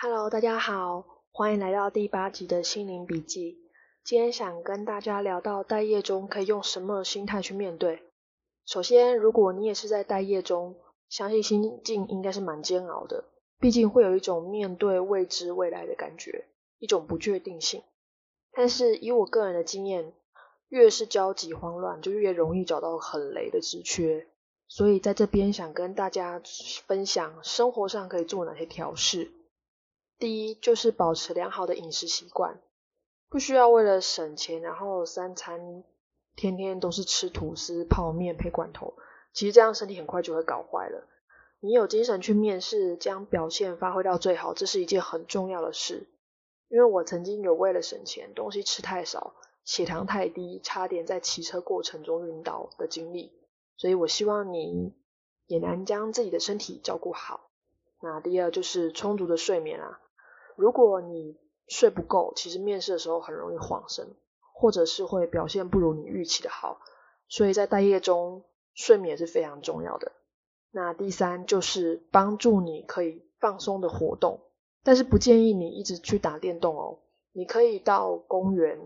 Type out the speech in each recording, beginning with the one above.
Hello，大家好，欢迎来到第八集的心灵笔记。今天想跟大家聊到待业中可以用什么心态去面对。首先，如果你也是在待业中，相信心境应该是蛮煎熬的，毕竟会有一种面对未知未来的感觉，一种不确定性。但是以我个人的经验，越是焦急慌乱，就越容易找到很雷的职缺。所以在这边想跟大家分享生活上可以做哪些调试。第一就是保持良好的饮食习惯，不需要为了省钱，然后三餐天天都是吃吐司、泡面配罐头，其实这样身体很快就会搞坏了。你有精神去面试，将表现发挥到最好，这是一件很重要的事。因为我曾经有为了省钱，东西吃太少，血糖太低，差点在骑车过程中晕倒的经历，所以我希望你也能将自己的身体照顾好。那第二就是充足的睡眠啊。如果你睡不够，其实面试的时候很容易晃神，或者是会表现不如你预期的好，所以在待业中睡眠是非常重要的。那第三就是帮助你可以放松的活动，但是不建议你一直去打电动哦，你可以到公园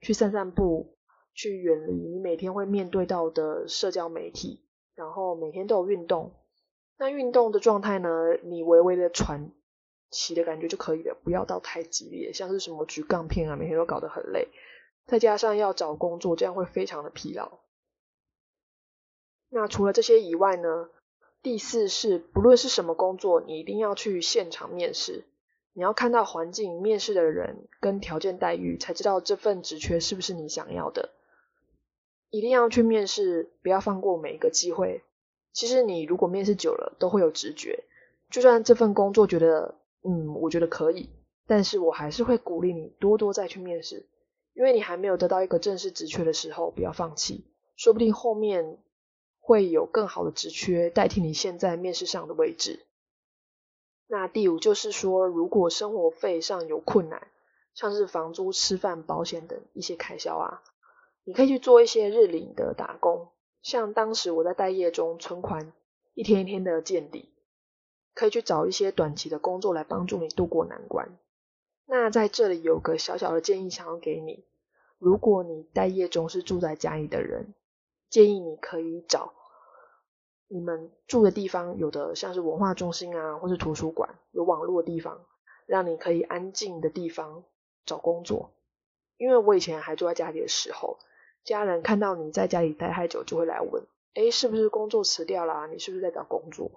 去散散步，去远离你每天会面对到的社交媒体，然后每天都有运动。那运动的状态呢，你微微的喘。起的感觉就可以了，不要到太激烈，像是什么举杠片啊，每天都搞得很累，再加上要找工作，这样会非常的疲劳。那除了这些以外呢？第四是，不论是什么工作，你一定要去现场面试，你要看到环境、面试的人跟条件待遇，才知道这份职缺是不是你想要的。一定要去面试，不要放过每一个机会。其实你如果面试久了，都会有直觉，就算这份工作觉得。嗯，我觉得可以，但是我还是会鼓励你多多再去面试，因为你还没有得到一个正式职缺的时候，不要放弃，说不定后面会有更好的职缺代替你现在面试上的位置。那第五就是说，如果生活费上有困难，像是房租、吃饭、保险等一些开销啊，你可以去做一些日领的打工，像当时我在待业中，存款一天一天的见底。可以去找一些短期的工作来帮助你度过难关。那在这里有个小小的建议想要给你：如果你待业中是住在家里的人，建议你可以找你们住的地方有的像是文化中心啊，或是图书馆有网络的地方，让你可以安静的地方找工作。因为我以前还住在家里的时候，家人看到你在家里待太久，就会来问：哎，是不是工作辞掉了？你是不是在找工作？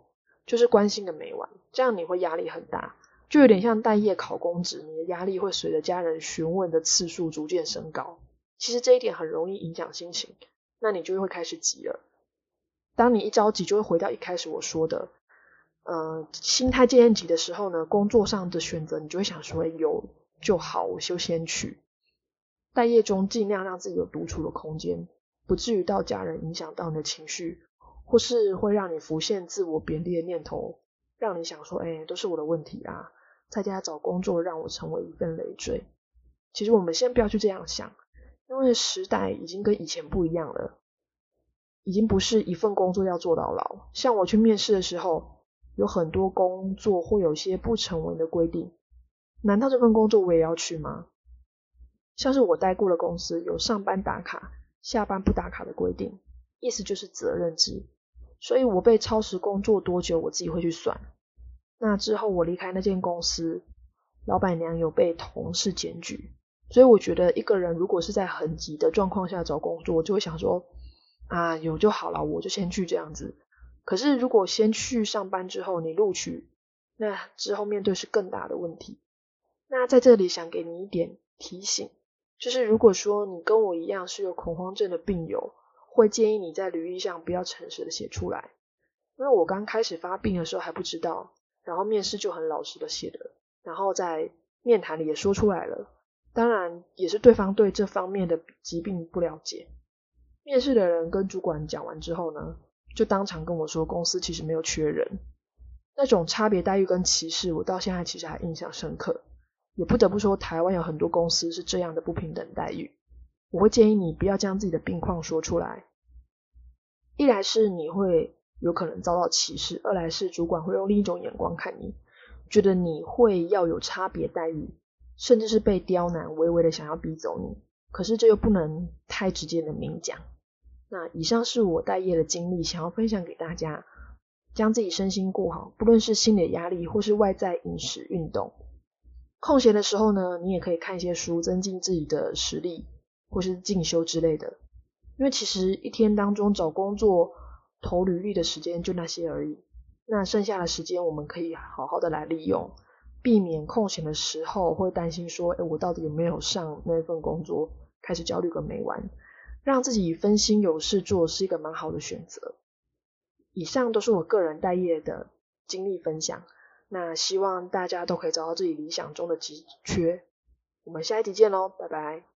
就是关心的没完，这样你会压力很大，就有点像待业考公职，你的压力会随着家人询问的次数逐渐升高。其实这一点很容易影响心情，那你就会开始急了。当你一着急，就会回到一开始我说的，呃，心态渐渐急的时候呢，工作上的选择你就会想说有就好，我就先去。待业中尽量让自己有独处的空间，不至于到家人影响到你的情绪。或是会让你浮现自我贬低的念头，让你想说，哎，都是我的问题啊，在家找工作让我成为一份累赘。其实我们先不要去这样想，因为时代已经跟以前不一样了，已经不是一份工作要做到老。像我去面试的时候，有很多工作会有些不成文的规定，难道这份工作我也要去吗？像是我待过的公司有上班打卡、下班不打卡的规定，意思就是责任制。所以我被超时工作多久，我自己会去算。那之后我离开那间公司，老板娘有被同事检举。所以我觉得一个人如果是在很急的状况下找工作，我就会想说啊有就好了，我就先去这样子。可是如果先去上班之后你录取，那之后面对是更大的问题。那在这里想给你一点提醒，就是如果说你跟我一样是有恐慌症的病友。会建议你在履历上不要诚实的写出来，因为我刚开始发病的时候还不知道，然后面试就很老实的写的，然后在面谈里也说出来了，当然也是对方对这方面的疾病不了解。面试的人跟主管讲完之后呢，就当场跟我说公司其实没有缺人，那种差别待遇跟歧视，我到现在其实还印象深刻，也不得不说台湾有很多公司是这样的不平等待遇。我会建议你不要将自己的病况说出来，一来是你会有可能遭到歧视，二来是主管会用另一种眼光看你，觉得你会要有差别待遇，甚至是被刁难，微微的想要逼走你。可是这又不能太直接的明讲。那以上是我待业的经历，想要分享给大家，将自己身心过好，不论是心理压力或是外在饮食、运动。空闲的时候呢，你也可以看一些书，增进自己的实力，或是进修之类的。因为其实一天当中找工作、投履历的时间就那些而已，那剩下的时间我们可以好好的来利用，避免空闲的时候会担心说，哎，我到底有没有上那份工作，开始焦虑个没完，让自己分心有事做是一个蛮好的选择。以上都是我个人待业的经历分享，那希望大家都可以找到自己理想中的职缺。我们下一集见喽，拜拜。